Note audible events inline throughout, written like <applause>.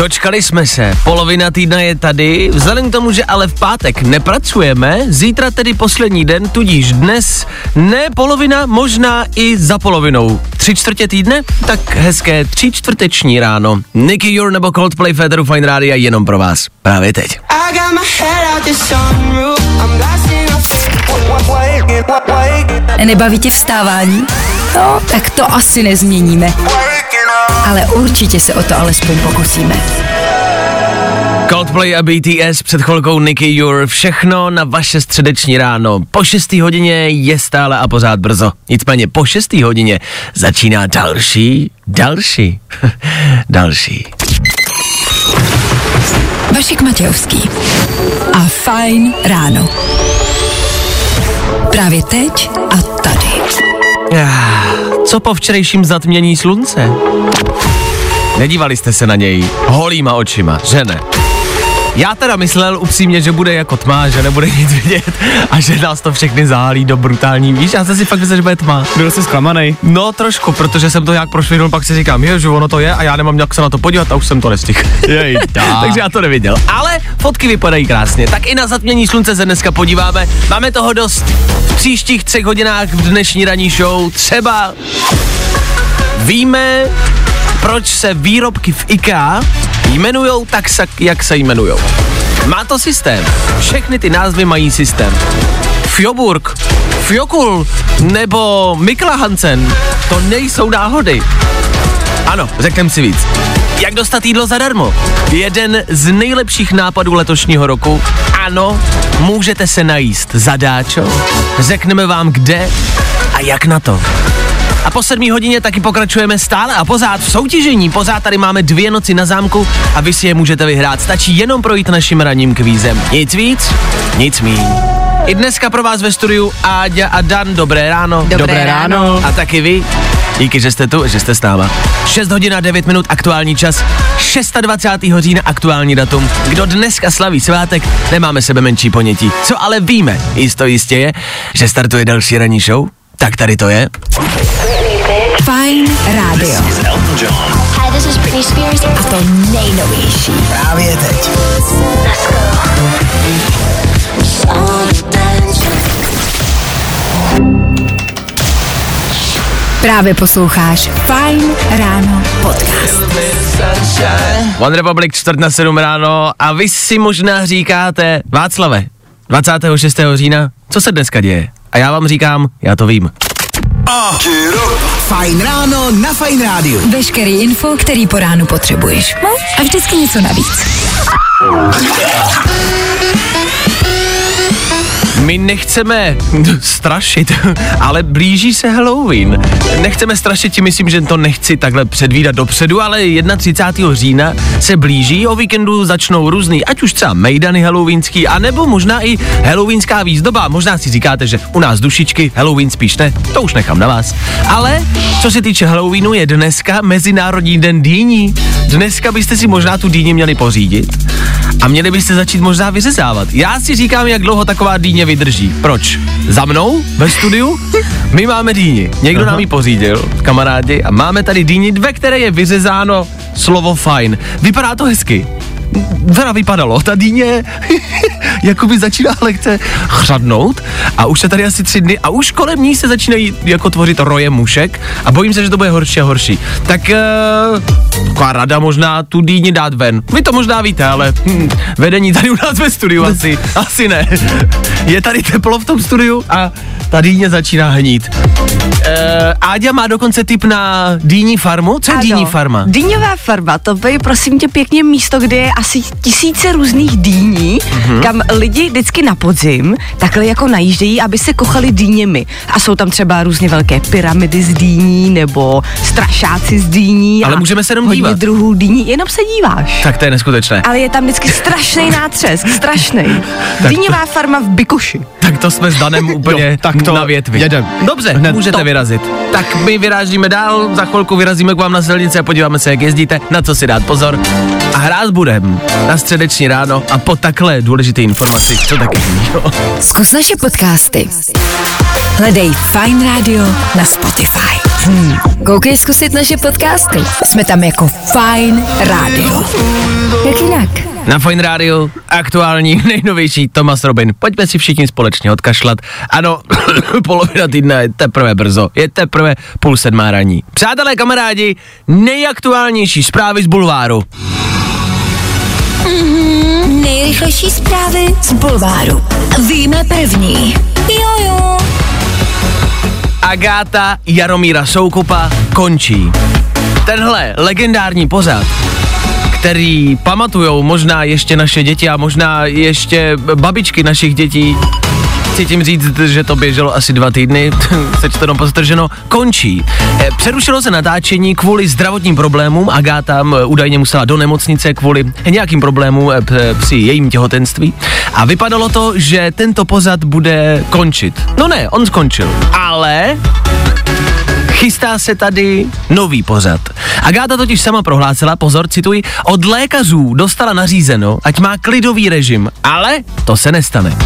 Dočkali jsme se, polovina týdna je tady, vzhledem k tomu, že ale v pátek nepracujeme, zítra tedy poslední den, tudíž dnes ne polovina, možná i za polovinou. Tři čtvrtě týdne? Tak hezké tři čtvrteční ráno. Nicky Jur nebo Coldplay Federu Fine Radio jenom pro vás. Právě teď. Nebaví tě vstávání? No, tak to asi nezměníme. Ale určitě se o to alespoň pokusíme. Coldplay a BTS před chvilkou Nicky Jur, všechno na vaše středeční ráno. Po 6. hodině je stále a pořád brzo. Nicméně po 6. hodině začíná další, další, <laughs> další. Vašek Matějovský a Fajn ráno. Právě teď a tady. Ah, Co po včerejším zatmění slunce? Nedívali jste se na něj holýma očima, že ne? Já teda myslel upřímně, že bude jako tma, že nebude nic vidět a že nás to všechny zálí do brutální, víš, já jsem si fakt myslel, že bude tma. Byl jsi zklamaný. No trošku, protože jsem to nějak prošvihnul, pak si říkám, je, že ono to je a já nemám jak se na to podívat a už jsem to nestihl. Jej, <laughs> Takže já to neviděl. Ale fotky vypadají krásně. Tak i na zatmění slunce se dneska podíváme. Máme toho dost. V příštích třech hodinách v dnešní ranní show třeba víme, proč se výrobky v IKEA jmenujou tak, jak se jmenujou. Má to systém. Všechny ty názvy mají systém. Fjoburg, Fjokul nebo Mikla Hansen, to nejsou náhody. Ano, řekneme si víc. Jak dostat jídlo zadarmo? Jeden z nejlepších nápadů letošního roku. Ano, můžete se najíst zadáčo. Řekneme vám kde a jak na to. A po sedmí hodině taky pokračujeme stále a pořád v soutěžení. Pořád tady máme dvě noci na zámku a vy si je můžete vyhrát. Stačí jenom projít naším ranním kvízem. Nic víc, nic míň. I dneska pro vás ve studiu Áďa a Dan. Dobré ráno. Dobré Dobré ráno. ráno. A taky vy. Díky, že jste tu, že jste s náma. 6 hodin a 9 minut aktuální čas. 26. října aktuální datum. Kdo dneska slaví svátek, nemáme sebe menší ponětí. Co ale víme, jisto jistě je, že startuje další ranní show. Tak tady to je. Rádio. Hi, this is Britney Spears. A to nejnovější. Právě teď. Právě posloucháš Fajn ráno podcast. One Republic 4 na 7 ráno a vy si možná říkáte, Václave, 26. října, co se dneska děje? A já vám říkám, já to vím. Fajn ráno na Fajn rádiu. Veškerý info, který po ránu potřebuješ. No a vždycky něco navíc. My nechceme strašit, <laughs> ale blíží se Halloween. Nechceme strašit tím, myslím, že to nechci takhle předvídat dopředu, ale 31. října se blíží, o víkendu začnou různý, ať už třeba mejdany halloweenský, anebo možná i halloweenská výzdoba. Možná si říkáte, že u nás dušičky, Halloween spíš ne, to už nechám na vás. Ale co se týče Halloweenu, je dneska Mezinárodní den dýní. Dneska byste si možná tu dýni měli pořídit a měli byste začít možná vyřezávat. Já si říkám, jak dlouho taková dýně vydrží. Proč? Za mnou? Ve studiu? My máme dýni. Někdo nám ji pořídil, kamarádi, a máme tady dýni, ve které je vyřezáno slovo fajn. Vypadá to hezky. Teda vypadalo, ta dýně <laughs> jakoby začíná lehce chřadnout a už se tady asi tři dny a už kolem ní se začínají jako tvořit roje mušek a bojím se, že to bude horší a horší. Tak uh, taková rada možná tu dýni dát ven. Vy to možná víte, ale hm, vedení tady u nás ve studiu asi, asi ne. Je tady teplo v tom studiu a ta dýně začíná hnít. Uh, Áďa má dokonce tip na dýní farmu. Co je Ano. dýní farma? Dýňová farma, to je prosím tě pěkně místo, kde je asi tisíce různých dýní, Mhm. kam lidi vždycky na podzim takhle jako najíždějí, aby se kochali dýněmi. A jsou tam třeba různě velké pyramidy z dýní nebo strašáci z dýní. Ale a můžeme se jenom dívat. druhů dýní, jenom se díváš. Tak to je neskutečné. Ale je tam vždycky strašný nátřesk, strašný. <laughs> Dýňová farma v Bikoši. Tak to jsme s Danem <laughs> úplně Jo, tak to na větvi. jedem. Dobře, Hned. můžete To. Vyrazit. Tak my vyrážíme dál, za chvilku vyrazíme k vám na silnici a podíváme se, jak jezdíte, na co si dát pozor. A hrát budem na středeční ráno a po takhle důležité informaci, co taky jo. Zkus naše podcasty. Hledej Fine Radio na Spotify. Hmm. Koukej zkusit naše podcasty. Jsme tam jako Fine Radio. Jak jinak? Na Fine Radio aktuální <laughs> nejnovější Thomas Robin. Pojďme si všichni společně odkašlat. Ano, <coughs> polovina týdne je teprve brzo. Je teprve půl sedmá raní. Přátelé, kamarádi, nejaktuálnější zprávy z bulváru. Nejrychlejší zprávy z Bulváru. Víme první. Jojo. Agáta Jaromíra Soukupa končí. Tenhle legendární pořad, který pamatujou možná ještě naše děti a možná ještě babičky našich dětí, chci tím říct, že to běželo asi dva týdny, <laughs> sečteno postrženo, končí. Eh, Přerušilo se natáčení kvůli zdravotním problémům. Agáta údajně musela do nemocnice kvůli nějakým problémům eh, při jejím těhotenství. A vypadalo to, že tento pořad bude končit. No ne, on skončil. Ale Chystá se tady nový pořad. Agáta totiž sama prohlásila, pozor, cituji, od lékařů dostala nařízeno, ať má klidový režim, ale to se nestane.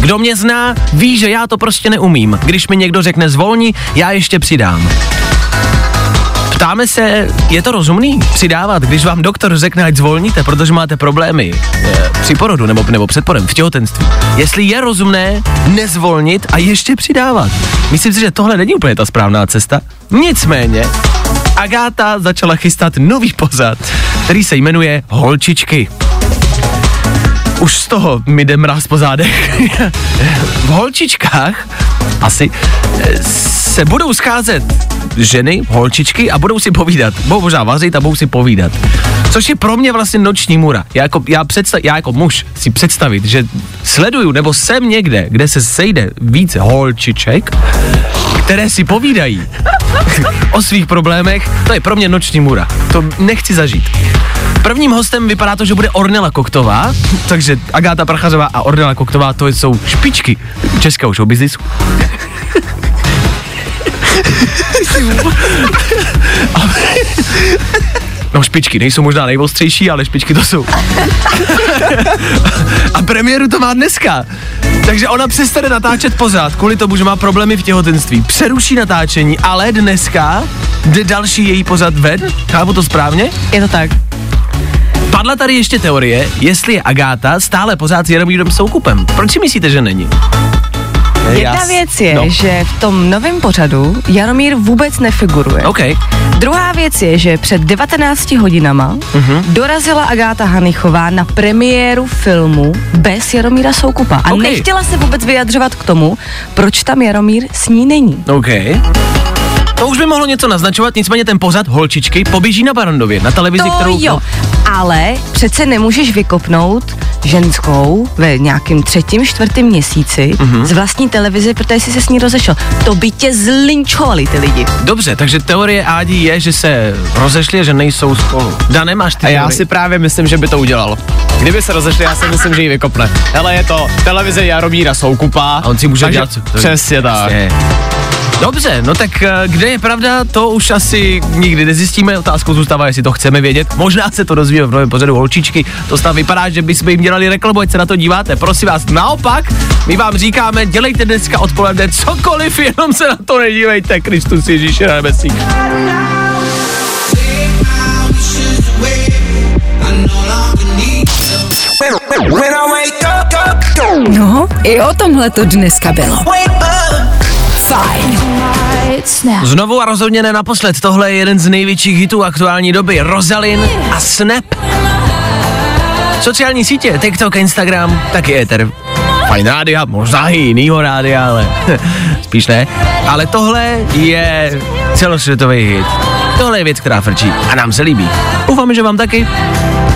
Kdo mě zná, ví, že já to prostě neumím. Když mi někdo řekne zvolni, já ještě přidám. Ptáme se, je to rozumný přidávat, když vám doktor řekne, ať zvolníte, protože máte problémy e, při porodu nebo, nebo před porodem, v těhotenství. Jestli je rozumné nezvolnit a ještě přidávat. Myslím si, že tohle není úplně ta správná cesta. Nicméně, Agáta začala chystat nový pořad, který se jmenuje Holčičky. Už z toho mi jde mráz po zádech. <laughs> v holčičkách asi eh, se budou scházet ženy, holčičky a budou si povídat. Budou možná vařit a budou si povídat. Což je pro mě vlastně noční můra. Já jako, já, představ, já jako muž si představit, že sleduju nebo jsem někde, kde se sejde více holčiček, které si povídají o svých problémech, to je pro mě noční můra. To nechci zažít. Prvním hostem vypadá to, že bude Ornela Koktová, takže Agáta Prachařová a Ornela Koktová to jsou špičky českého showbiznisu. No špičky, nejsou možná nejostřejší, ale špičky to jsou. A premiéru to má dneska. Takže ona přestane natáčet pořád, kvůli tomu, že má problémy v těhotenství. Přeruší natáčení, ale dneska jde další její pořad ven. Chápu to správně? Je to tak. Padla tady ještě teorie, jestli je Agáta stále pořád s Jaromírem Soukupem. Proč si myslíte, že není? Jedna Já s- věc je, no. že v tom novém pořadu Jaromír vůbec nefiguruje. OK. Druhá věc je, že před 19 hodinama Mhm. dorazila Agáta Hanichová na premiéru filmu bez Jaromíra Soukupa a Ok. nechtěla se vůbec vyjadřovat k tomu, proč tam Jaromír s ní není. OK. To už by mohlo něco naznačovat, nicméně ten pořad Holčičky poběží na Barandově, na televizi, To kterou... jo, ale přece nemůžeš vykopnout ženskou ve nějakém třetím, čtvrtém měsíci Mhm. z vlastní televize, protože jsi se s ní rozešel. To by tě zlinčovali ty lidi. Dobře, takže teorie Ádí je, že se rozešli a že nejsou spolu. Da, nemáš ty A já si právě myslím, že by to udělal. Kdyby se rozešli, já si myslím, že ji vykopne. Hele, je to televize Jaromíra Soukupa. A on si může takže dělat... co- to- Přesně tak. Přesně. Dobře, no tak eh, kde je pravda, to už asi nikdy nezjistíme. Otázkou zůstává, jestli to chceme vědět. Možná se to dozvíme v novém pořadu holčičky. To snad vypadá, že bychom jim dělali reklamu, ať se na to díváte. Prosím vás, naopak, my vám říkáme, dělejte dneska odpoledne cokoliv, jenom se na to nedívejte. Kristus Ježíši na nebesích. No, i o tomhle to dneska bylo. Fajn. Znovu a rozhodně ne naposled, tohle je jeden z největších hitů aktuální doby. Rosalin a Snap. Sociální sítě, TikTok, Instagram, taky Ether. fajn rádia, možná i jinýho rádia, ale <laughs> spíš ne. Ale tohle je celosvětový hit. Tohle je věc, která frčí a nám se líbí. Doufám, že vám taky.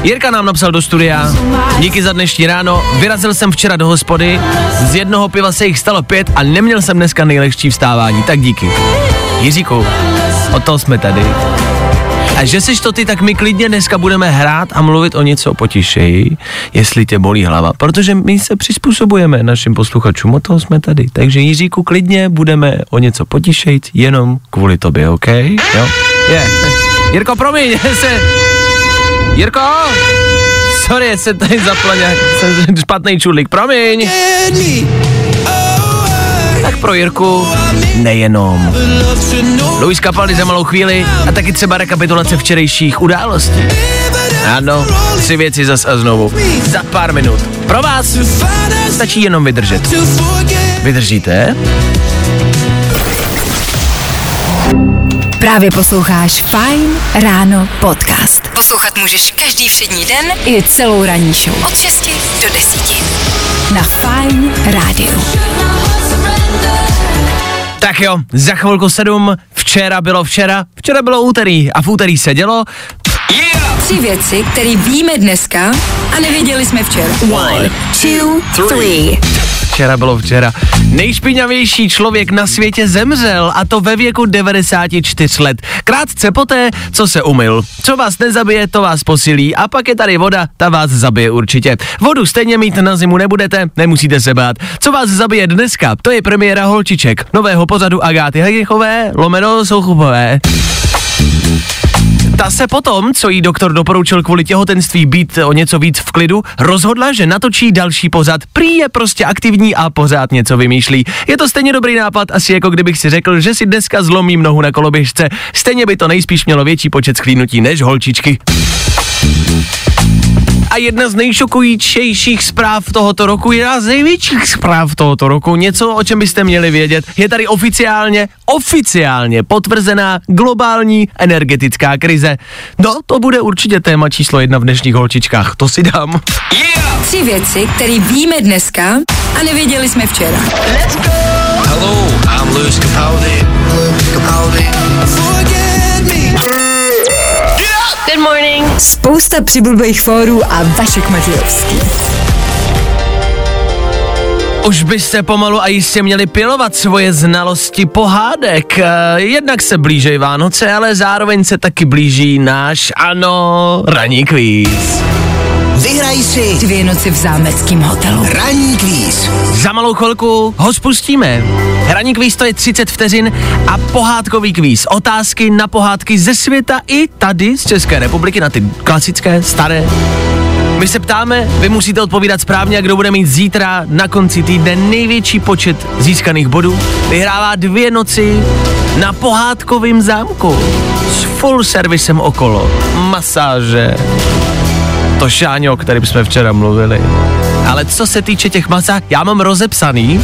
Jirka nám napsal do studia. Díky za dnešní ráno. Vyrazil jsem včera do hospody. Z jednoho piva se jich stalo pět a neměl jsem dneska nejlehčí vstávání. Tak díky. Jiříku, o to jsme tady. A že seš to ty, tak my klidně dneska budeme hrát a mluvit o něco potišeji, jestli tě bolí hlava. Protože my se přizpůsobujeme našim posluchačům, o toho jsme tady. Takže Jiříku, klidně budeme o něco potišejt, jenom kvůli tobě, OK? Jo? Je. Jirko, promiň, <laughs> se... Jirko! Sorry, se tady zapla nějak, jsem špatný čudlík, promiň. Tak pro Jirku nejenom. Luis Capaldi za malou chvíli a taky třeba rekapitulace včerejších událostí. Ano, tři věci zas a znovu. Za pár minut. Pro vás stačí jenom vydržet. Vydržíte? Právě posloucháš Fine Ráno podcast. Poslouchat můžeš každý všední den i celou ranní show. Od 6 do 10. Na Fine Rádiu. Tak jo, za chvilku sedm, včera bylo včera, včera bylo úterý a v úterý se dělo. Tři věci, které víme dneska a nevěděli jsme včera. One, two, three. Včera bylo včera. Nejšpinavější člověk na světě zemřel a to ve věku 94 let. Krátce poté, co se umyl. Co vás nezabije, to vás posilí a pak je tady voda, ta vás zabije určitě. Vodu stejně mít na zimu nebudete, nemusíte se bát. Co vás zabije dneska, to je premiéra Holčiček, nového pořadu Agáty Hejchové, lomeno Souchupové. Ta se potom, co jí doktor doporučil kvůli těhotenství být o něco víc v klidu, rozhodla, že natočí další pořad. Prý je prostě aktivní a pořád něco vymýšlí. Je to stejně dobrý nápad, asi jako kdybych si řekl, že si dneska zlomím nohu na koloběžce. Stejně by to nejspíš mělo větší počet schlínutí než holčičky. A jedna z nejšokujících zpráv tohoto roku, jedna z největších zpráv tohoto roku, něco, o čem byste měli vědět, je tady oficiálně, oficiálně potvrzená globální energetická krize. No, to bude určitě téma číslo jedna v dnešních holčičkách, to si dám. Tři věci, které víme dneska a nevěděli jsme včera. Hello, I'm Lewis Capaldi. Capaldi. Good morning. Spousta přibulbých fórů a Vašek Matějovský. Už byste pomalu a jistě měli pilovat svoje znalosti pohádek. Eh, Jednak se blíží Vánoce, ale zároveň se taky blíží náš, ano, ranní kvíz. Vyhraj si Dvě noci v zámeckém hotelu. ranní kvíz. Za malou chvilku ho spustíme. Hraní kvíz to je 30 vteřin a pohádkový kvíz. Otázky na pohádky ze světa i tady z České republiky na ty klasické, staré. My se ptáme, vy musíte odpovídat správně a kdo bude mít zítra na konci týdne největší počet získaných bodů, vyhrává dvě noci na pohádkovém zámku s full servisem okolo, masáže, to šáňo, o kterým jsme včera mluvili. Ale co se týče těch masáž, já mám rozepsaný,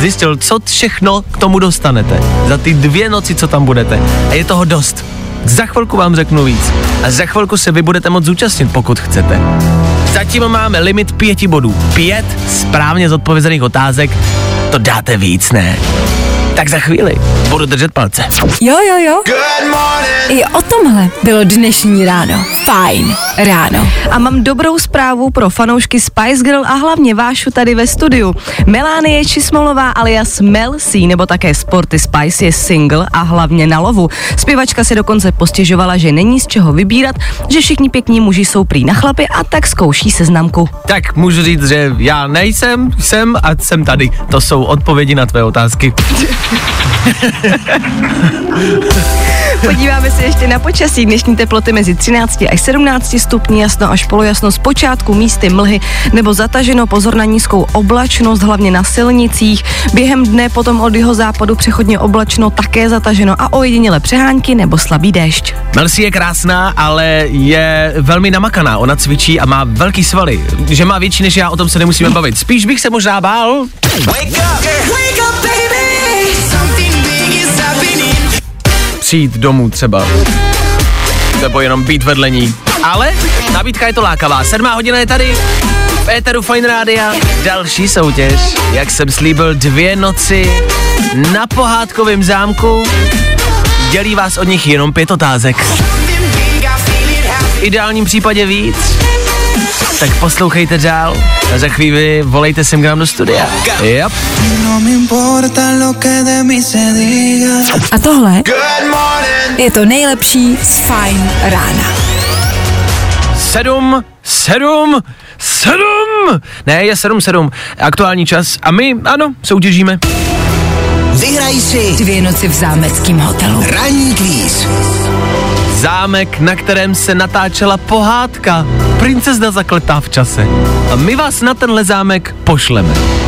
zjistil, co všechno k tomu dostanete. Za ty dvě noci, co tam budete. A je toho dost. Za chvilku vám řeknu víc. A za chvilku se vy budete moct zúčastnit, pokud chcete. Zatím máme limit pěti bodů. Pět správně zodpovězených otázek, to dáte víc, ne? Tak za chvíli budu držet palce. Jo, jo, jo. I o tomhle bylo dnešní ráno. Fajn ráno. A mám dobrou zprávu pro fanoušky Spice Girl a hlavně Vášu tady ve studiu. Melánie Čismolová alias Mel C, nebo také Sporty Spice je single a hlavně na lovu. Zpěvačka si dokonce postěžovala, že není z čeho vybírat, že všichni pěkní muži jsou prý na chlapy a tak zkouší seznamku. Tak můžu říct, že já nejsem, jsem a jsem tady. To jsou odpovědi na tvé otázky. <laughs> Podíváme se ještě na počasí. Dnešní teploty mezi 13 až 17 stupní, jasno až polojasno z počátku místy mlhy nebo zataženo pozor na nízkou oblačnost, hlavně na silnicích. Během dne potom od jeho západu přechodně oblačno, také zataženo a ojediněle přehánky nebo slabý déšť. Melsi je krásná, ale je velmi namakaná. Ona cvičí a má velký svaly. Že má větší než já, o tom se nemusíme bavit. Spíš bych se možná bál. Wake up. Wake up, baby. Přijít domů třeba. Nebo jenom být vedle ní. Ale nabídka je to lákavá. Sedmá hodina je tady. V Éteru Fine Rádia další soutěž, jak jsem slíbil, dvě noci na pohádkovém zámku. Dělí vás od nich jenom pět otázek. V ideálním případě víc. Tak poslouchejte dál a za chvíli volejte sem k nám do studia. Yep. No. A tohle je to nejlepší z Fine rána. Sedm, sedm, sedm. Ne, je sedm, sedm. Aktuální čas. A my, ano, soutěžíme. Vyhraj si Dvě noci v zámeckém hotelu. ranní kvíz. Zámek, na kterém se natáčela pohádka Princezna zakletá v čase. A my vás na tenhle zámek pošleme.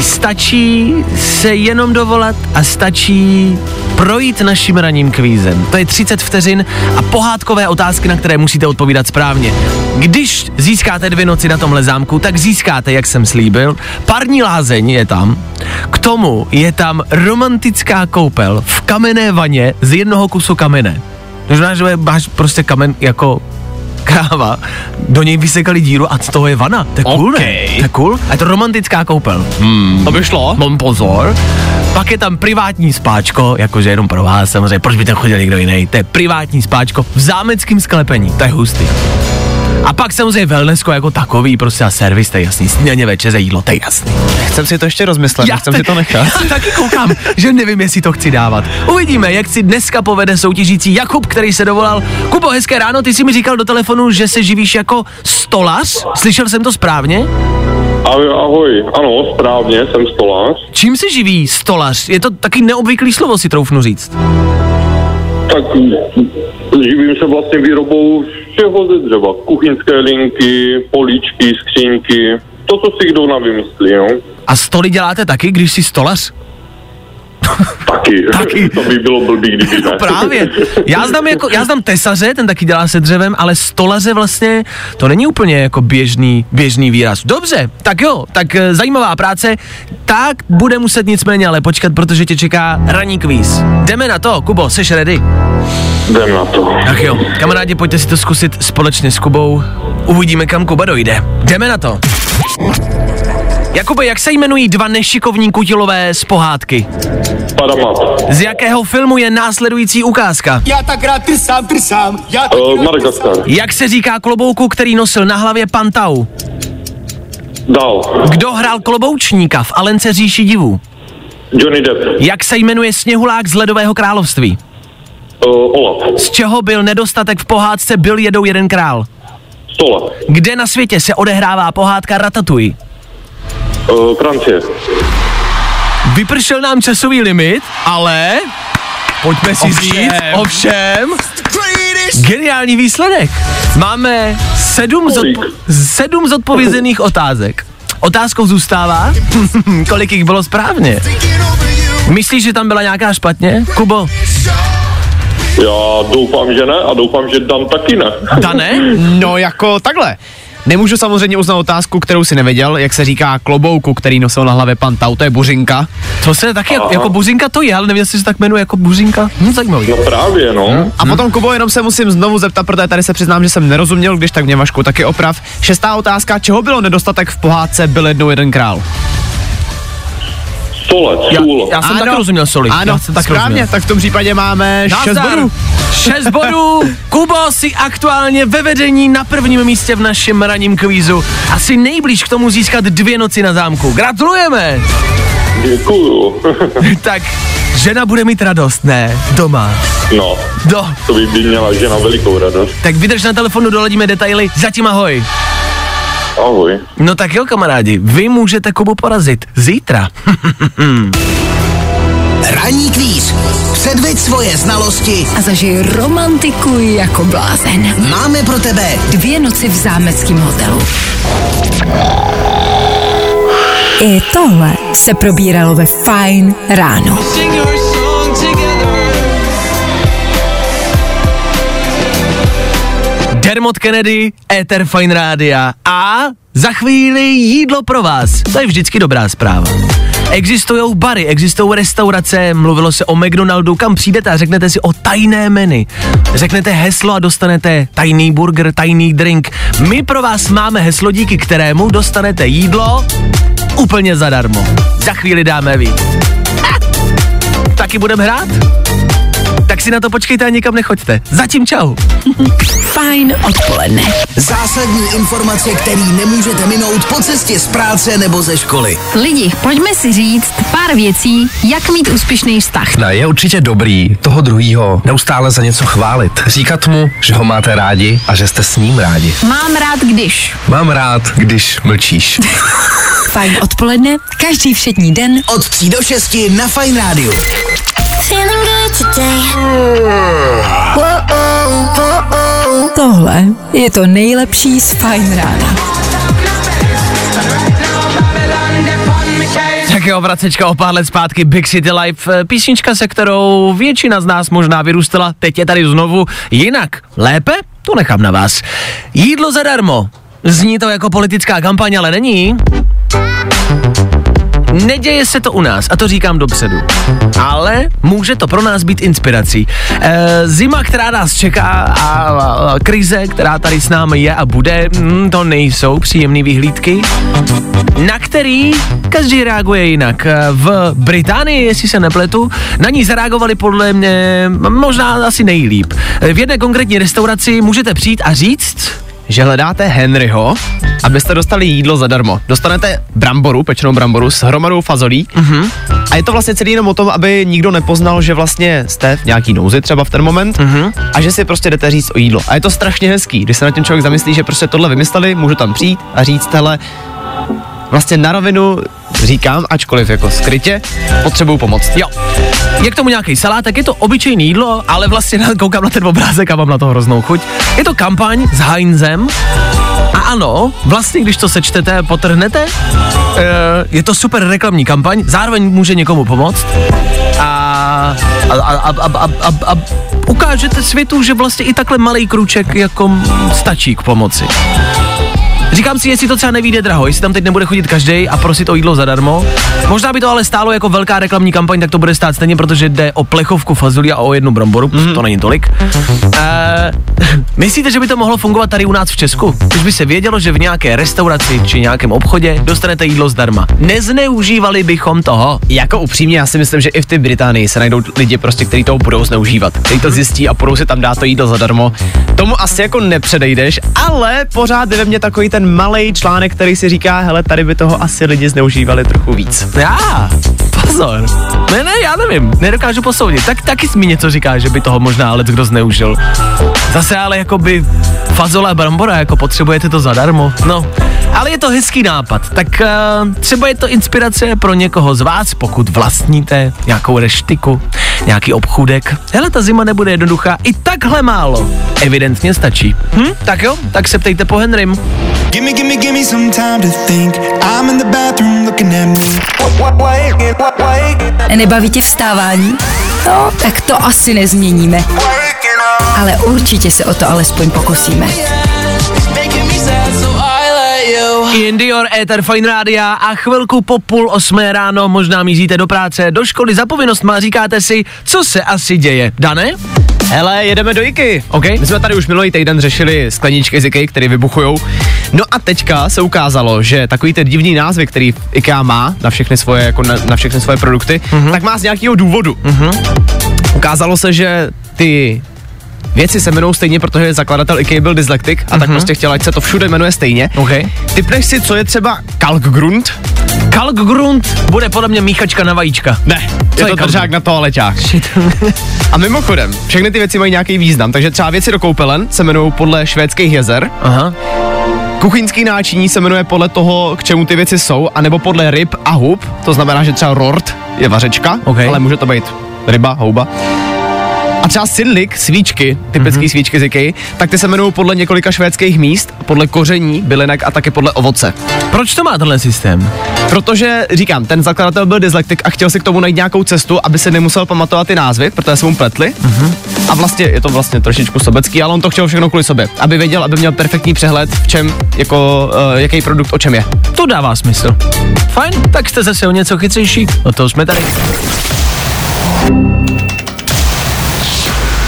Stačí se jenom dovolat a stačí projít naším ranním kvízem. To je 30 vteřin a pohádkové otázky, na které musíte odpovídat správně. Když získáte dvě noci na tomhle zámku, tak získáte, jak jsem slíbil, parní lázeň je tam. K tomu je tam romantická koupel v kamenné vaně z jednoho kusu kamene. To znamená, že máš prostě kamen jako kráva, do něj vysekali díru a z toho je vana. To je cool, OK. ne? To je cool. A je to romantická koupel. Hmm. To by šlo? Mám pozor. Pak je tam privátní spáčko, jakože jenom pro vás samozřejmě, proč by tam chodil někdo jiný. To je privátní spáčko v zámeckém sklepení, to je hustý. A pak samozřejmě wellnessko jako takový, prostě a servis, to je jasný, snídaně, večeře, jídlo, to je jasný. Chcem si to ještě rozmyslet, já chcem si to nechat. <laughs> Já taky koukám, že nevím, jestli to chci dávat. Uvidíme, jak si dneska povede soutěžící Jakub, který se dovolal. Kubo, hezké ráno, ty jsi mi říkal do telefonu, že se živíš jako stolař. Slyšel jsem to správně? Ahoj, ahoj, ano, správně, jsem stolář. Čím se živí stolař? Je to taky neobvyklý slovo, si troufnu říct. Tak živím se vlastně výrobou ze dřeva. Kuchyňské linky, políčky, skřínky, to, co si kdo navymyslí, no. A stoly děláte taky, když jsi stolař? <laughs> Taky. Taky. to by bylo blbý, kdyby <laughs> ne. No právě. Já znám, jako, já znám tesaře, ten taky dělá se dřevem, ale stolaře vlastně, to není úplně jako běžný, běžný výraz. Dobře, tak jo, tak e, zajímavá práce, tak bude muset nicméně ale počkat, protože tě čeká ranní kvíz. Jdeme na to, Kubo, seš ready? Jdem na to. Tak jo, kamarádi, pojďte si to zkusit společně s Kubou. Uvidíme, kam Kuba dojde. Jdeme na to. Jakube, jak se jmenují dva nešikovní kutilové z pohádky? Padamat. Z jakého filmu je následující ukázka? Já tak rád trsám, trsám. Já tak Uh, Madagaskar. Jak se říká klobouku, který nosil na hlavě pantau? Dál. Kdo hrál kloboučníka v Alence říši divů? Johnny Depp. Jak se jmenuje sněhulák z Ledového království? Uh, Olaf. Z čeho byl nedostatek v pohádce Byl jedou jeden král? Stole. Kde na světě se odehrává pohádka Ratatouille? Uh, Francie. Vypršel nám časový limit, ale pojďme si Ovšem. říct, ovšem, geniální výsledek. Máme sedm, zodpo- sedm zodpovězených <laughs> otázek. Otázkou zůstává, <laughs> kolik jich bylo správně. Myslíš, že tam byla nějaká špatně? Kubo, Já doufám, že ne a doufám, že Dan taky ne. Dane? No jako takhle. Nemůžu samozřejmě uznat otázku, kterou si nevěděl, jak se říká klobouku, který nosil na hlavě pan Tau, to je buřinka. To se taky jako, jako buřinka to je, ale nevím, jestli se tak jmenuje jako buřinka. Hm, zajímavý. No právě, no. A potom, Kubo, jenom se musím znovu zeptat, protože tady se přiznám, že jsem nerozuměl, když tak mě Vašku taky oprav. Šestá otázka, čeho bylo nedostatek v pohádce Byl jednou jeden král? Stole, Já, sůl. já jsem taky rozuměl soli. Ano, já jsem taky správně, rozuměl. tak v tom případě máme šest Nazdar. bodů. <laughs> Šest bodů. Kubo si aktuálně ve vedení na prvním místě v našem ranním kvízu. Asi nejblíž k tomu získat dvě noci na zámku. Gratulujeme. Děkuju. <laughs> <laughs> tak žena bude mít radost, ne? Doma. no, Do. to by by měla žena velikou radost. Tak vydrž na telefonu, doladíme detaily. Zatím ahoj. Ahoj. No tak jo, kamarádi, vy můžete Kubu porazit zítra. <laughs> Ranní kvíz. Předveď svoje znalosti. A zažij romantiku jako blázen. Máme pro tebe Dvě noci v zámeckém hotelu. I tohle se probíralo ve Fine ráno. Dermot Kennedy, Ether Fine Rádia a za chvíli jídlo pro vás. To je vždycky dobrá zpráva. Existují bary, existují restaurace, mluvilo se o McDonaldu, kam přijdete a řeknete si o tajné menu. Řeknete heslo a dostanete tajný burger, tajný drink. My pro vás máme heslo, díky kterému dostanete jídlo úplně zadarmo. Za chvíli dáme ví. Taky budeme hrát? Tak si na to počkejte a nikam nechoďte. Zatím čau. <laughs> Fajn odpoledne. Zásadní informace, který nemůžete minout po cestě z práce nebo ze školy. Lidi, pojďme si říct pár věcí, jak mít úspěšný vztah. No, je určitě dobrý toho druhýho neustále za něco chválit. Říkat mu, že ho máte rádi a že jste s ním rádi. Mám rád, když. Mám rád, když mlčíš. Fajn odpoledne, každý všední den Od 3 do 6 na Fine Rádiu. Tohle je to nejlepší z Fajn rána. Tak jo, vracečka o pár let zpátky Big City Life, eh, písnička, se kterou většina z nás možná vyrůstala, teď je tady znovu jinak. Lépe? To nechám na vás. Jídlo zadarmo. Zní to jako politická kampaň, ale není. Neděje se to u nás, a to říkám dopředu. Ale může to pro nás být inspirací. E, zima, která nás čeká a, a, a krize, která tady s námi je a bude, mm, to nejsou příjemné vyhlídky, na který každý reaguje jinak. E, V Británii, jestli se nepletu, na ní zareagovali podle mě možná asi nejlíp. E, V jedné konkrétní restauraci můžete přijít a říct, že hledáte Henryho, abyste dostali jídlo zadarmo. Dostanete bramboru, pečenou bramboru s hromadou fazolí Mhm. a je to vlastně celý jenom o tom, aby nikdo nepoznal, že vlastně jste v nějaký nouzi třeba v ten moment Mhm. a že si prostě jdete říct o jídlo. A je to strašně hezký, když se na tím člověk zamyslí, že prostě tohle vymysleli, můžu tam přijít a říct, hele, vlastně na rovinu říkám, ačkoliv jako skrytě, potřebuju pomoc. Jo. Je k tomu nějaký salátek, je to obyčejné jídlo, ale vlastně koukám na ten obrázek a mám na to hroznou chuť. Je to kampaň s Heinzem a ano, vlastně když to sečtete potrhnete, eh, je to super reklamní kampaň, zároveň může někomu pomoct a, a, a, a, a, a, a, a ukážete světu, že vlastně i takhle malý kruček jako stačí k pomoci. Říkám si, jestli to třeba nevíde draho, jestli tam teď nebude chodit každý a prosit o jídlo zadarmo. Možná by to ale stálo jako velká reklamní kampaň, tak to bude stát stejně, protože jde o plechovku fazolí a o jednu bramboru, mm. to není tolik. E, <laughs> myslíte, že by to mohlo fungovat tady u nás v Česku? Když by se vědělo, že v nějaké restauraci či nějakém obchodě dostanete jídlo zdarma. Nezneužívali bychom toho. Jako upřímně, já si myslím, že i v té Británii se najdou lidi prostě, kteří to budou zneužívat. Kteří to zjistí a budou si tam dát to jídlo zadarmo. Tomu asi jako nepředejdeš, ale pořád je ve mně takový ten malý článek, který si říká, hele, tady by toho asi lidi zneužívali trochu víc. Já, pozor. Ne, ne, já nevím, nedokážu posoudit. Tak taky mi něco říká, že by toho možná ale kdo zneužil. Zase ale jako by fazola brambora, jako potřebujete to zadarmo. No, ale je to hezký nápad. Tak uh, třeba je to inspirace pro někoho z vás, pokud vlastníte nějakou reštiku, nějaký obchůdek. Hele, ta zima nebude jednoduchá, i takhle málo. Evidentně stačí. Hm? Tak jo, tak se ptejte po Henrym. Gimme, gimme, gimme some time to think. I'm in the bathroom looking at me. Nebaví tě vstávání? No, tak to asi nezměníme. Ale určitě se o to alespoň pokusíme. In Dior, Ether Fine Rádia a chvilku po půl osmé ráno možná míříte do práce, do školy za povinnost a říkáte si, co se asi děje. Dané? Hele, jedeme do IKY. OK. My jsme tady už minulý týden řešili skleničky z IKEA, které vybuchujou. No a teďka se ukázalo, že takový ten divný názvy, který IKEA má na všechny svoje, jako na, na všechny svoje produkty, mm-hmm. tak má z nějakého důvodu. Mm-hmm. Ukázalo se, že ty věci se jmenují stejně, protože zakladatel IKEA byl dyslektik a mm-hmm. tak prostě chtěl, ať se to všude jmenuje stejně. OK. Typneš si, co je třeba Kalkgrund? Kalkgrund bude podle mě míchačka na vajíčka. Ne, Co je je to držák na toaleťák. A mimochodem, všechny ty věci mají nějaký význam, takže třeba věci do koupelen se jmenují podle švédských jezer, Aha. kuchyňský náčiní se jmenuje podle toho, k čemu ty věci jsou, anebo podle ryb a hub, to znamená, že třeba rort je vařečka, OK. ale může to být ryba, houba. A třeba Sinlik, svíčky, typické mm-hmm. svíčky z IKEA, tak ty se jmenují podle několika švédských míst, podle koření, bylinek a taky podle ovoce. Proč to má tenhle systém? Protože, říkám, ten zakladatel byl dyslektik a chtěl si k tomu najít nějakou cestu, aby se nemusel pamatovat ty názvy, protože se mu pletli. Mm-hmm. A vlastně je to vlastně trošičku sobecký, ale on to chtěl všechno kvůli sobě, aby věděl, aby měl perfektní přehled, v čem, jako, uh, jaký produkt o čem je. To dává smysl. Fajn, tak jste zase o něco chytřejší. O toho jsme tady.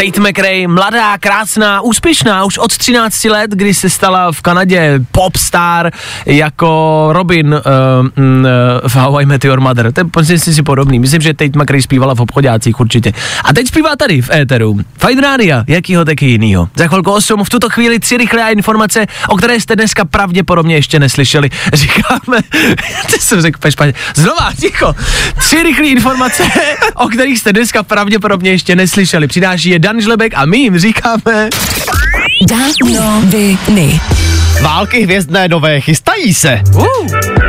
Tate McRae, mladá, krásná, úspěšná, už od 13 let, kdy se stala v Kanadě popstar jako Robin uh, uh, v How I Met Your Mother. To je prostě si podobný. Myslím, že Tate McRae zpívala v obchodácích určitě. A teď zpívá tady v éteru. Fajn rádia, jakýho taky jinýho. Za chvilku 8, v tuto chvíli tři rychlé informace, o které jste dneska pravděpodobně ještě neslyšeli. <laughs> Říkáme, <laughs> ty jsem řekl špatně. Znova, ticho. Tři rychlé informace, <laughs> o kterých jste dneska pravděpodobně ještě neslyšeli. Přináší je Dan Žlebek a my jim říkáme... Danoviny. Války hvězdné nové chystají se. Uh.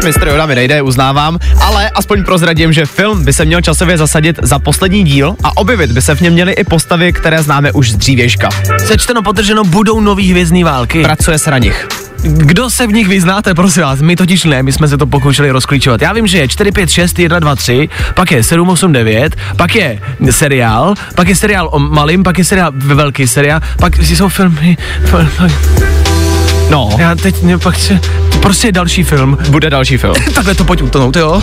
Mistr Yoda mi nejde, uznávám, ale aspoň prozradím, že film by se měl časově zasadit za poslední díl a objevit by se v něm měly i postavy, které známe už z dřívěžka. Sečteno potrženo budou nový hvězdný války. Pracuje se na nich. Kdo se v nich vyznáte, prosím vás? My totiž ne, my jsme se to pokoušeli rozklíčovat. Já vím, že je 4, 5, 6, 1, 2, 3, pak je 7, 8, 9, pak je seriál, pak je seriál o malým, pak je seriál ve velký seriál, pak jsou filmy... No. Já teď, ne, pak se, prostě je další film. Bude další film. <laughs> Takhle to pojď utonout, jo?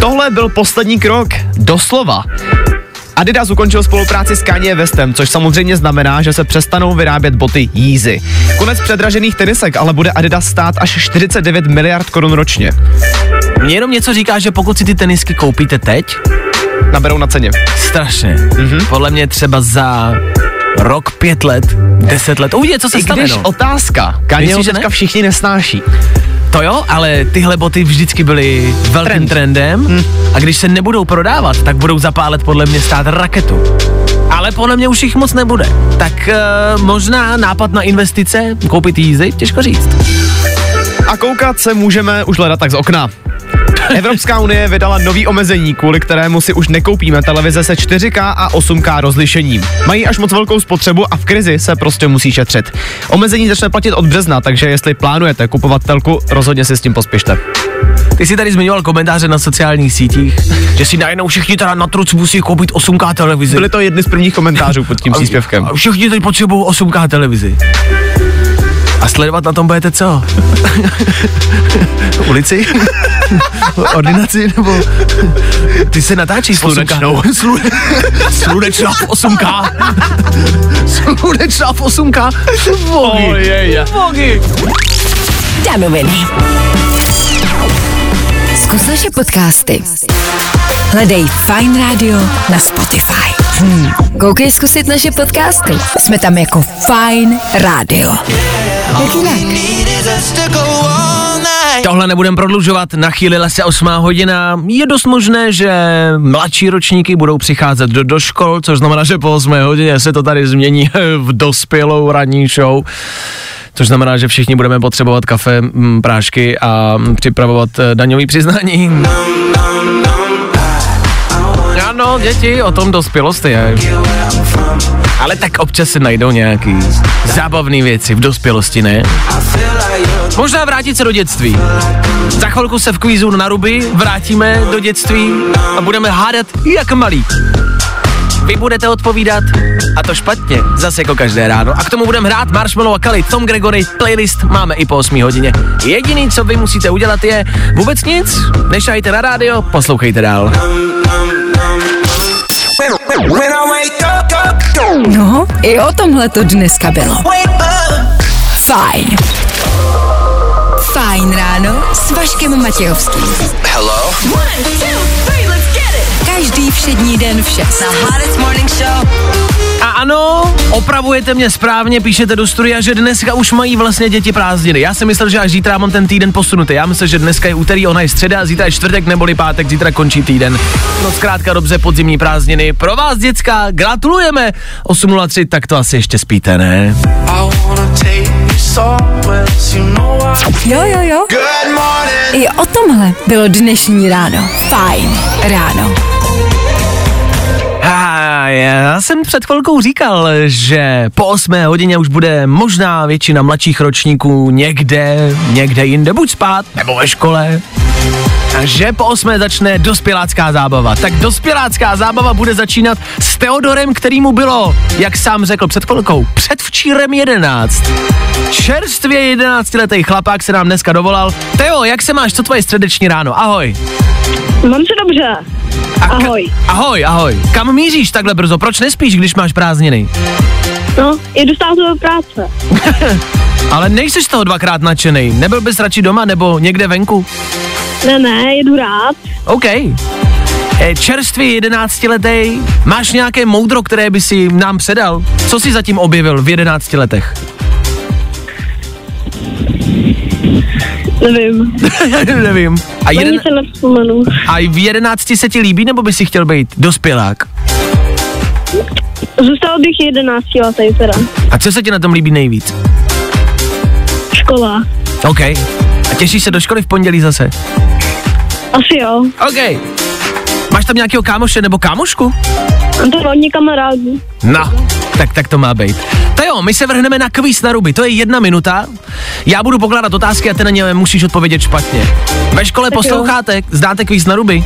Tohle byl poslední krok, doslova. Adidas ukončil spolupráci s Kanye Westem, což samozřejmě znamená, že se přestanou vyrábět boty Yeezy. Konec předražených tenisek ale bude Adidas stát až 49 miliard korun ročně. Mně jenom něco říká, že pokud si ty tenisky koupíte teď, Naberou na ceně. strašně. Mm-hmm. Podle mě třeba za rok, pět let, deset let. Uvidíte, co se I stane, když no. otázka, Kanye ne? všichni nesnáší. To jo, ale tyhle boty vždycky byly velkým Trend. trendem Hm. a když se nebudou prodávat, tak budou zapálet podle mě stát raketu. Ale podle mě už jich moc nebude. Tak uh, možná nápad na investice, koupit jízy, těžko říct. A koukat se můžeme už hledat tak z okna. Evropská unie vydala nový omezení, kvůli kterému si už nekoupíme televize se 4K a 8K rozlišením. Mají až moc velkou spotřebu a v krizi se prostě musí šetřit. Omezení začne platit od března, takže jestli plánujete kupovat telku, rozhodně si s tím pospěšte. Ty jsi tady zmiňoval komentáře na sociálních sítích, že si najednou všichni teda na truc musí koupit 8K televizi. Byly to jedny z prvních komentářů pod tím příspěvkem. A všichni teď potřebují 8K televizi. A sledovat na tom budete co? <laughs> Ulici? <laughs> Ordinaci? Nebo ty se natáčíš v 8K? Slunečnou. Slu... <laughs> Slunečná v 8K. Slunečná v 8K. Vogy. Oh, je, je. Vogy. Danoviny. Zkus naše podcasty. Hledej Fine Radio na Spotify. Hmm. Koukej zkusit naše podcasty. Jsme tam jako Fine Radio. Jak jinak? Tohle nebudem prodlužovat, nachýlila se 8 hodina. Je dost možné, že mladší ročníky budou přicházet do, do škol, což znamená, že po 8 hodině se to tady změní <laughs> v dospělou ranní show. Což znamená, že všichni budeme potřebovat kafe, mm, prášky a připravovat eh, daňový přiznání. Ano, děti, o tom dospělost je. Ale tak občas se najdou nějaký zábavné věci v dospělosti, ne? Možná vrátit se do dětství. Za chvilku se v kvízu na ruby vrátíme do dětství a budeme hádat jak malí. Vy budete odpovídat a to špatně, zase jako každé ráno. A k tomu budeme hrát Marshmallow a Kali, Tom Gregory, playlist máme i po 8 hodině. Jediný, co vy musíte udělat je vůbec nic, nešajte na rádio, poslouchejte dál. No, i o tomhle to dneska bylo. Fajn. Fajn ráno s Vaškem Matějovským. Hello? Každý všední den v 6. A ano, opravujete mě správně, píšete do studia, že dneska už mají vlastně děti prázdniny. Já jsem myslel, že až zítra mám ten týden posunutý. Já myslím, že dneska je úterý, ona je středa, zítra je čtvrtek neboli pátek, zítra končí týden. No zkrátka dobře, podzimní prázdniny. Pro vás, děcka, gratulujeme. 8.03, tak to asi ještě spíte, ne? Jo, jo, jo. I o tomhle bylo dnešní ráno. Fajn ráno. Já jsem před chvilkou říkal, že po 8 hodině už bude možná většina mladších ročníků někde, někde jinde, buď spát, nebo ve škole. A že po 8 začne dospělácká zábava. Tak dospělácká zábava bude začínat s Teodorem, který mu bylo, jak sám řekl před chvilkou, předvčírem 11. Čerstvě 11 letý chlapák se nám dneska dovolal. Teo, jak se máš, co tvoje středeční ráno? Ahoj. Mám se dobře. Ahoj. Ahoj, ahoj. Kam míříš takhle brzo? Proč nespíš, když máš prázdniny? No, jedu stále do práce. <laughs> Ale nejsi z toho dvakrát nadšený. Nebyl bys radši doma nebo někde venku? Ne, ne, jedu rád. OK. E, Čerstvě 11 letý, máš nějaké moudro, které by si nám předal? Co jsi zatím objevil v 11 letech? Nevím. <laughs> Nevím. A, Ani jeden, se nevzpomenu. a v 11 se ti líbí, nebo by si chtěl být dospělák? Zůstal bych 11 letý teda. A co se ti na tom líbí nejvíc? Škola. OK. A těšíš se do školy v pondělí zase? Asi jo. OK. Máš tam nějakého kámoše nebo kámošku? Mám to hodně kamarádů. No, tak, tak to má být. To jo, my se vrhneme na kvíz na ruby, to je jedna minuta. Já budu pokládat otázky a ty na ně musíš odpovědět špatně. Ve škole Tak jo. posloucháte, zdáte kvíz na ruby?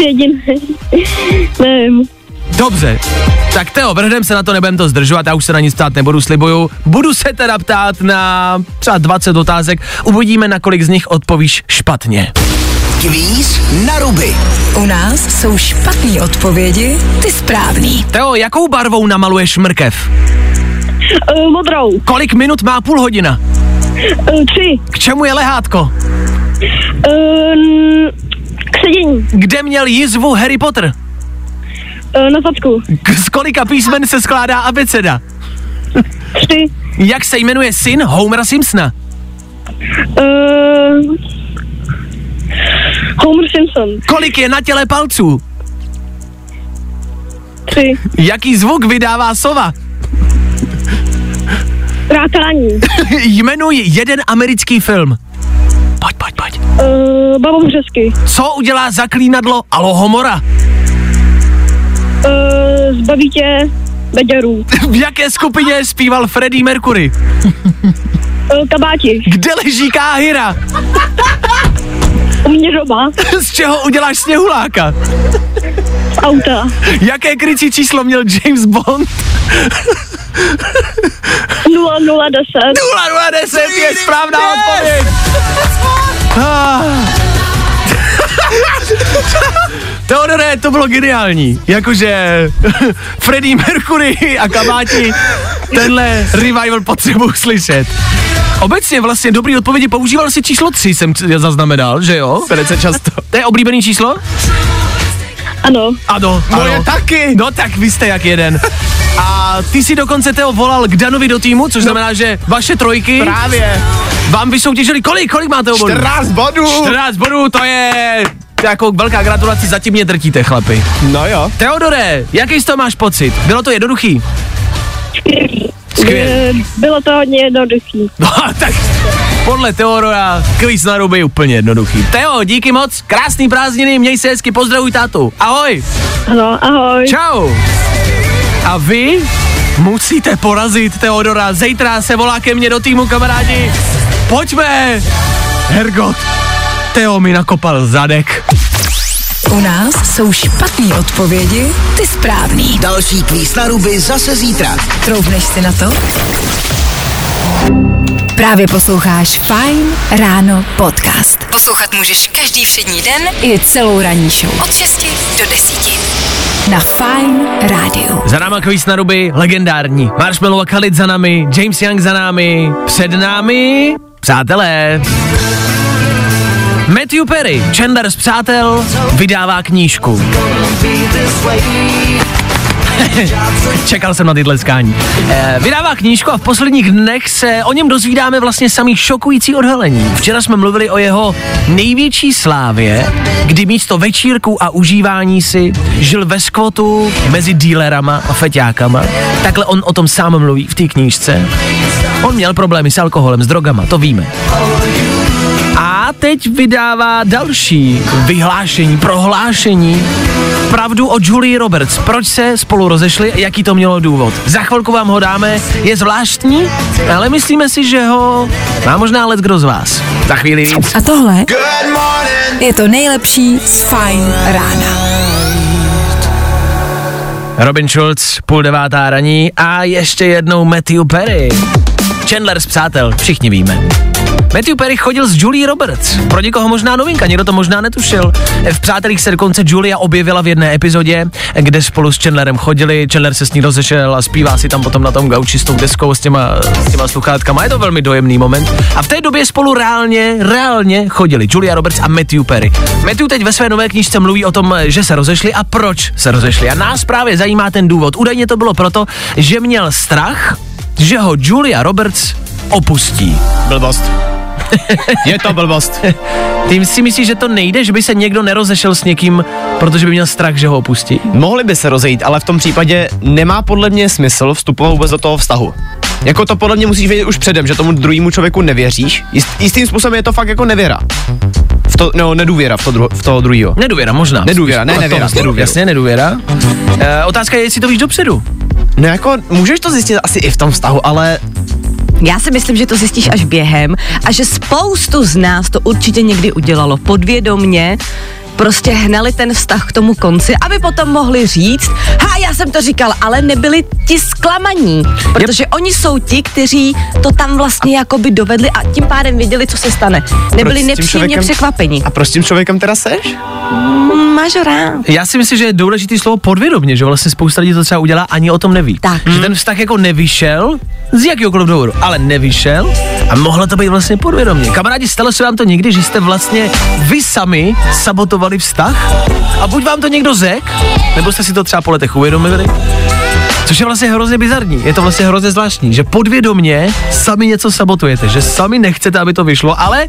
Jediný. Nevím. Dobře. Tak Teo, vrhneme se na to, nebudem to zdržovat, já už se na nic ptát nebudu, slibuju. Budu se teda ptát na třeba 20 otázek, uvidíme, na kolik z nich odpovíš špatně. Kvíz na ruby. U nás jsou špatné odpovědi, ty správný. Teo, jakou barvou namaluješ mrkev? Uh, modrou. Kolik minut má půl hodina? Uh, tři. K čemu je lehátko? Uh, k sedění. Kde měl jizvu Harry Potter? Uh, na zadku. K- Z kolika písmen se skládá abeceda? Tři. Jak se jmenuje syn Homera Simpsona? Uh, Homer Simpson. Kolik je na těle palců? Tři. Jaký zvuk vydává sova? Rákání. <laughs> Jmenuj jeden americký film. Pojď, pojď, pojď. Uh, Babobřesky. Co udělá zaklínadlo Alohomora? Uh, zbaví tě beďarů. <laughs> V jaké skupině zpíval Freddie Mercury? Uh, kabáti. Kde leží Káhyra? <laughs> U mě doma. Z čeho uděláš sněhuláka? Z auta. Jaké krycí číslo měl James Bond? <laughs> 0010. 0010 je správná odpověď. <laughs> Ah. <laughs> Teodore, to bylo geniální. Jakože <laughs> Freddie Mercury a kabáti, tenhle revival potřebuji slyšet. Obecně vlastně dobrý odpovědi používal si číslo 3, jsem zaznamenal, že jo? Velice často. To je oblíbený číslo? Ano. Ano, Moje ano. taky. No tak vy jste jak jeden. A ty si dokonce Teo volal k Danovi do týmu, což znamená, že vaše trojky Právě. vám vysoutěžili kolik? Kolik máte bodů? 14 bodů. 14 bodů, to je to je jako velká gratulace, zatím mě drtíte, chlapi. No jo. Teodore, jaký z toho máš pocit? Bylo to jednoduchý? Skvělé. Eh, Bylo to hodně jednoduchý. <laughs> No tak podle Teodora kvíz na ruby úplně jednoduchý. Teo, díky moc, krásný prázdniny, měj se hezky, pozdravuj tátu. Ahoj. Ano, ahoj. Čau. A vy musíte porazit Teodora. Zítra se volá ke mně do týmu, kamarádi. Pojďme. Hergot. Teo mi nakopal zadek. U nás jsou špatné odpovědi, ty správný. Další kvíz na ruby zase zítra. Troufneš si na to? Právě posloucháš Fine Ráno podcast. Poslouchat můžeš každý všední den i celou ranní show. Od 6 do 10. Na Fine Rádiu. Za náma kvíz na ruby, legendární. Marshmallow a Khalid za nami, James Young za námi, před námi, přátelé. Matthew Perry, Chandler z Přátel, vydává knížku. <laughs> Čekal jsem na ty tleskání. Eh, vydává knížku a v posledních dnech se o něm dozvídáme vlastně samý šokující odhalení. Včera jsme mluvili o jeho největší slávě, kdy místo večírků a užívání si žil ve skvotu mezi dílerama a feťákama. Takhle on o tom sám mluví v té knížce. On měl problémy s alkoholem, s drogama, to víme. A teď vydává další vyhlášení, prohlášení. Pravdu o Julie Roberts. Proč se spolu rozešli a jaký to mělo důvod. Za chvilku vám ho dáme. Je zvláštní, ale myslíme si, že ho má možná let kdo z vás. Za chvíli víc. A tohle je to nejlepší z Fine rána. Robin Schulz, půl devátá raní a ještě jednou Matthew Perry. Chandler z Přátel, všichni víme. Matthew Perry chodil s Julie Roberts. Pro někoho možná novinka, někdo to možná netušil. V Přátelích se dokonce Julia objevila v jedné epizodě, kde spolu s Chandlerem chodili. Chandler se s ní rozešel a zpívá si tam potom na tom gauči s tou deskou s těma, s těma sluchátkama. Je to velmi dojemný moment. A v té době spolu reálně, reálně chodili Julia Roberts a Matthew Perry. Matthew teď ve své nové knížce mluví o tom, že se rozešli a proč se rozešli. A nás právě zajímá ten důvod. Údajně to bylo proto, že měl strach, že ho Julia Roberts opustí. Blbost. <laughs> Je to blbost. Ty si myslíš, že to nejde, že by se někdo nerozešel s někým, protože by měl strach, že ho opustí? Mohli by se rozejít, ale v tom případě nemá podle mě smysl vstupovat vůbec do toho vztahu. Jako to podle mě musíš vědět už předem, že tomu druhému člověku nevěříš. Jist, jistým způsobem je to fakt jako nevěra. V to, no, nedůvěra v, to dru, v toho druhého. Nedůvěra, možná. Nedůvěra, ne, nevěra, to- nedůvěra. Jasně, nedůvěra. E, otázka je, jestli to víš dopředu. No jako, můžeš to zjistit asi i v tom vztahu, ale Já si myslím, že to zjistíš až během a že spoustu z nás to určitě někdy udělalo podvědomně, prostě hnali ten vztah k tomu konci, aby potom mohli říct, ha, já jsem to říkal, ale nebyli ti zklamaní, protože yep. oni jsou ti, kteří to tam vlastně jakoby dovedli a tím pádem věděli, co se stane. Nebyli nepříjemně člověkem- překvapení. A proč s tím člověkem teda seš? Rád. Já si myslím, že je důležitý slovo podvědomě, že vlastně spousta lidí to třeba udělá, ani o tom neví. Tak. Že ten vztah jako nevyšel z jakýhokoliv důvodu, ale nevyšel a mohlo to být vlastně podvědomě. Kamarádi, stalo se vám to někdy, že jste vlastně vy sami sabotovali vztah a buď vám to někdo řek, nebo jste si to třeba po letech uvědomili, Což je vlastně hrozně bizarní, je to vlastně hrozně zvláštní, že podvědomě sami něco sabotujete, že sami nechcete, aby to vyšlo, ale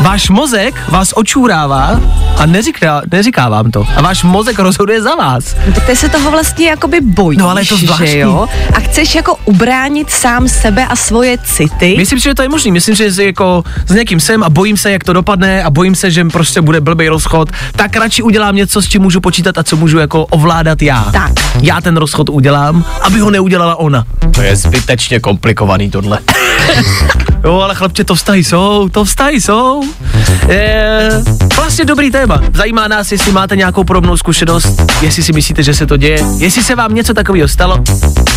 váš mozek vás očůrává a neříká, neříká vám to. A váš mozek rozhoduje za vás. No, tak ty se toho vlastně jakoby bojíš, No, ale je to zvláštní. že jo? A chceš jako ubránit sám sebe a svoje city. Myslím že to je možný. Myslím, že jako s někým jsem a bojím se, jak to dopadne a bojím se, že prostě bude blbý rozchod, tak radši udělám něco, s čím můžu počítat a co můžu jako ovládat já. Tak. Já ten rozchod udělám, aby ho neudělala ona. To je zbytečně komplikovaný tohle. <laughs> Jo, ale chlapče, to vztahy jsou, to vztahy jsou. Je, vlastně dobrý téma. Zajímá nás, jestli máte nějakou podobnou zkušenost, jestli si myslíte, že se to děje, jestli se vám něco takového stalo,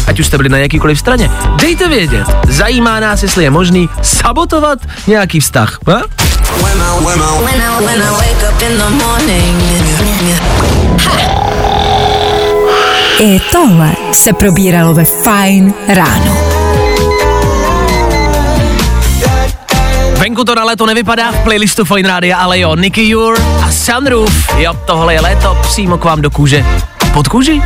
ať už jste byli na jakýkoliv straně. Dejte vědět. Zajímá nás, jestli je možný sabotovat nějaký vztah. Ha? I tohle se probíralo ve Fine ráno. Venku to na léto nevypadá v playlistu Fine Rádia, ale jo, Nicky Jur a Sunroof. Jo, tohle je léto přímo k vám do kůže. Pod kůži?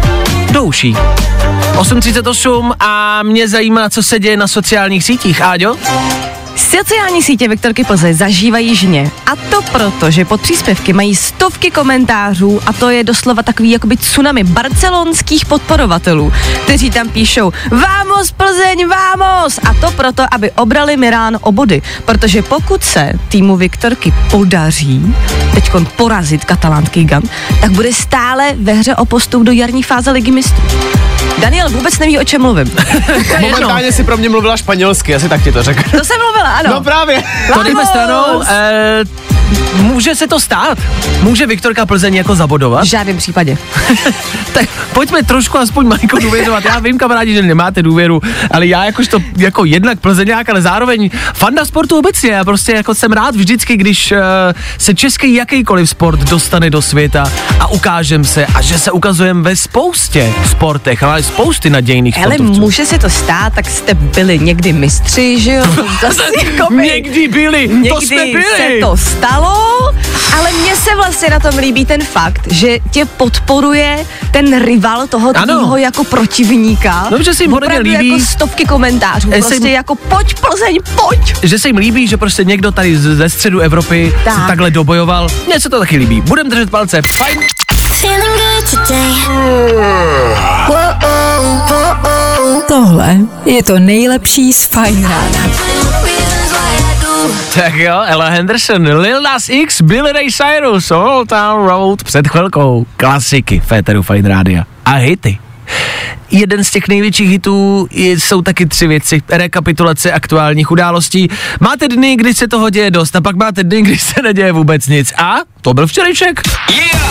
Do uší. 8.38 a mě zajímá, co se děje na sociálních sítích, Áďo? Sociální sítě Viktorky Plze zažívají žně. A to proto, že pod příspěvky mají stovky komentářů a to je doslova takový jakoby tsunami barcelonských podporovatelů, kteří tam píšou Vámos Plzeň, vámos! A to proto, aby obrali Mirán o body. Protože pokud se týmu Viktorky podaří teď porazit katalánský gant, tak bude stále ve hře o postup do jarní fáze ligy mistrů. Daniel vůbec neví, o čem mluvím. <laughs> <laughs> Momentálně si pro mě mluvila španělsky, asi tak ti to řekl. To jsem mluvila, ano. No právě. To dejme stranou. E, může se to stát? Může Viktorka Plzeň jako zabodovat? V žádném případě. <laughs> tak pojďme trošku aspoň Majko důvěřovat. Já vím, kamarádi, že nemáte důvěru, ale já jakožto jako jednak Plzeňák, ale zároveň fanda sportu obecně. Já prostě jako jsem rád vždycky, když uh, se český jakýkoliv sport dostane do světa a ukážem se a že se ukazujeme ve spoustě sportech, ale spousty nadějných Ale sportovců. může se to stát, tak jste byli někdy mistři, že jo? <laughs> Zase jako Někdy byli, to někdy jsme byli. se to stalo málo, ale mně se vlastně na tom líbí ten fakt, že tě podporuje ten rival toho tvýho jako protivníka. No, že se jim hodně Opravdu líbí. jako stovky komentářů, Eh, prostě jim- jako pojď Plzeň, pojď. že se jim líbí, že prostě někdo tady ze středu Evropy tak. Se takhle dobojoval. Mně se to taky líbí. Budem držet palce. Fajn. Tohle je to nejlepší z Fajn rána. Tak jo, Ella Henderson, Lil Nas X, Billy Ray Cyrus, Old Town Road, před chvilkou, klasiky Féteru Fine Rádia a hity. Jeden z těch největších hitů je, jsou taky tři věci. Rekapitulace aktuálních událostí. Máte dny, kdy se toho děje dost a pak máte dny, kdy se neděje vůbec nic. A to byl včerejšek.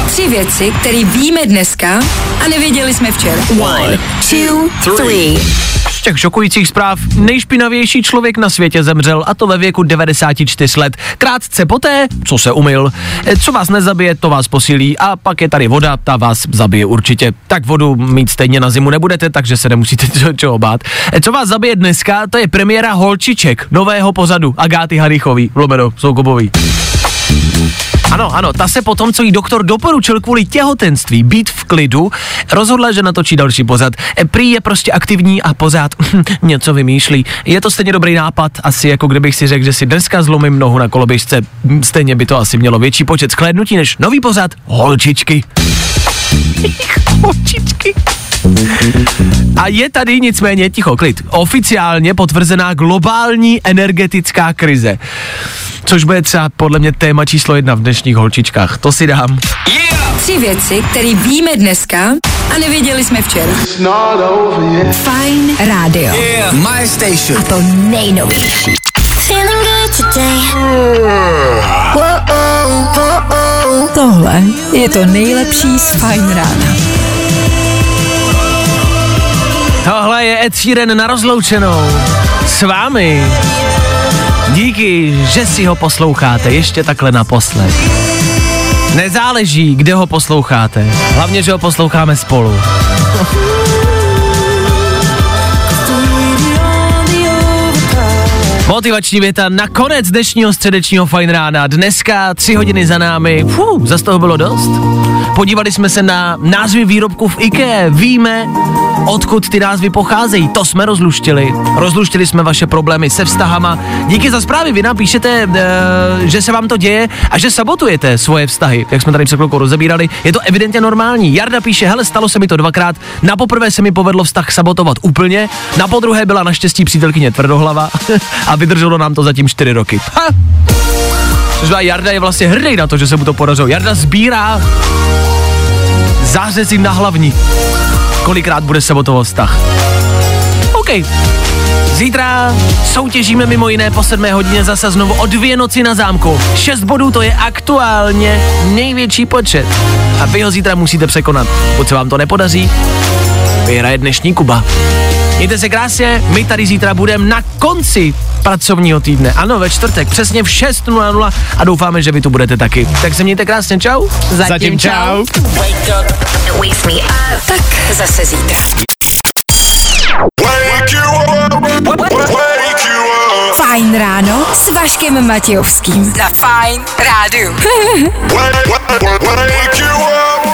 Tři věci, které víme dneska a nevěděli jsme včera. One, two, three. Těch šokujících zpráv nejšpinavější člověk na světě zemřel a to ve věku 94 let. Krátce poté, co se umyl. E, Co vás nezabije, to vás posílí a pak je tady voda, ta vás zabije určitě. Tak vodu mít stejně na zimu nebudete, takže se nemusíte <laughs> čeho, čeho bát. E, Co vás zabije dneska, to je premiéra Holčiček, nového pozadu Agáty Harichový, lomeno Soukobový. Ano, ano, ta se potom, co jí doktor doporučil kvůli těhotenství být v klidu, rozhodla, že natočí další pozad. E, Prý je prostě aktivní a pořád <laughs> něco vymýšlí. Je to stejně dobrý nápad, asi jako kdybych si řekl, že si dneska zlomím nohu na koloběžce. Stejně by to asi mělo větší počet sklédnutí než nový pozad. Holčičky. <laughs> Holčičky. A je tady nicméně, ticho, klid, oficiálně potvrzená globální energetická krize. Což bude třeba podle mě téma číslo jedna v dnešních holčičkách. To si dám. Tři věci, které víme dneska a nevěděli jsme včera. Fajn rádio. My Station. A to nejnovější. Tohle je to nejlepší z Fajn rána. Tohle je Ed Sheeran na rozloučenou. S vámi. Díky, že si ho posloucháte ještě takhle naposled. Nezáleží, kde ho posloucháte. Hlavně, že ho posloucháme spolu. Motivační věta na konec dnešního středečního fajn rána. Dneska tři hodiny za námi. Fuh, zas toho bylo dost. Podívali jsme se na názvy výrobků v IKEA. Víme, odkud ty názvy pocházejí. To jsme rozluštili. Rozluštili jsme vaše problémy se vztahama. Díky za zprávy. Vy nám píšete, e, že se vám to děje a že sabotujete svoje vztahy. Jak jsme tady před chvilkou rozebírali, je to evidentně normální. Jarda píše, hele, stalo se mi to dvakrát. Na poprvé se mi povedlo vztah sabotovat úplně, na podruhé byla naštěstí přítelkyně tvrdohlava <laughs> a vydrželo nám to zatím čtyři roky. Ha! Což Jarda je vlastně hrdý na to, že se mu to podařilo. Jarda sbírá zářezí na hlavní. Kolikrát bude sabotovat vztah. OK. Zítra soutěžíme mimo jiné po 7 hodině zase znovu o dvě noci na zámku. 6 bodů to je aktuálně největší počet. A vy ho zítra musíte překonat. Pokud se vám to nepodaří, vyhraje dnešní Kuba. Mějte se krásně, my tady zítra budeme na konci pracovního týdne. Ano, ve čtvrtek, přesně v 6.00 a doufáme, že vy tu budete taky. Tak se mějte krásně, čau. Zatím čau. Tak zase zítra. Fajn ráno s Vaškem Matějovským. Za Fajn rádu. Wake you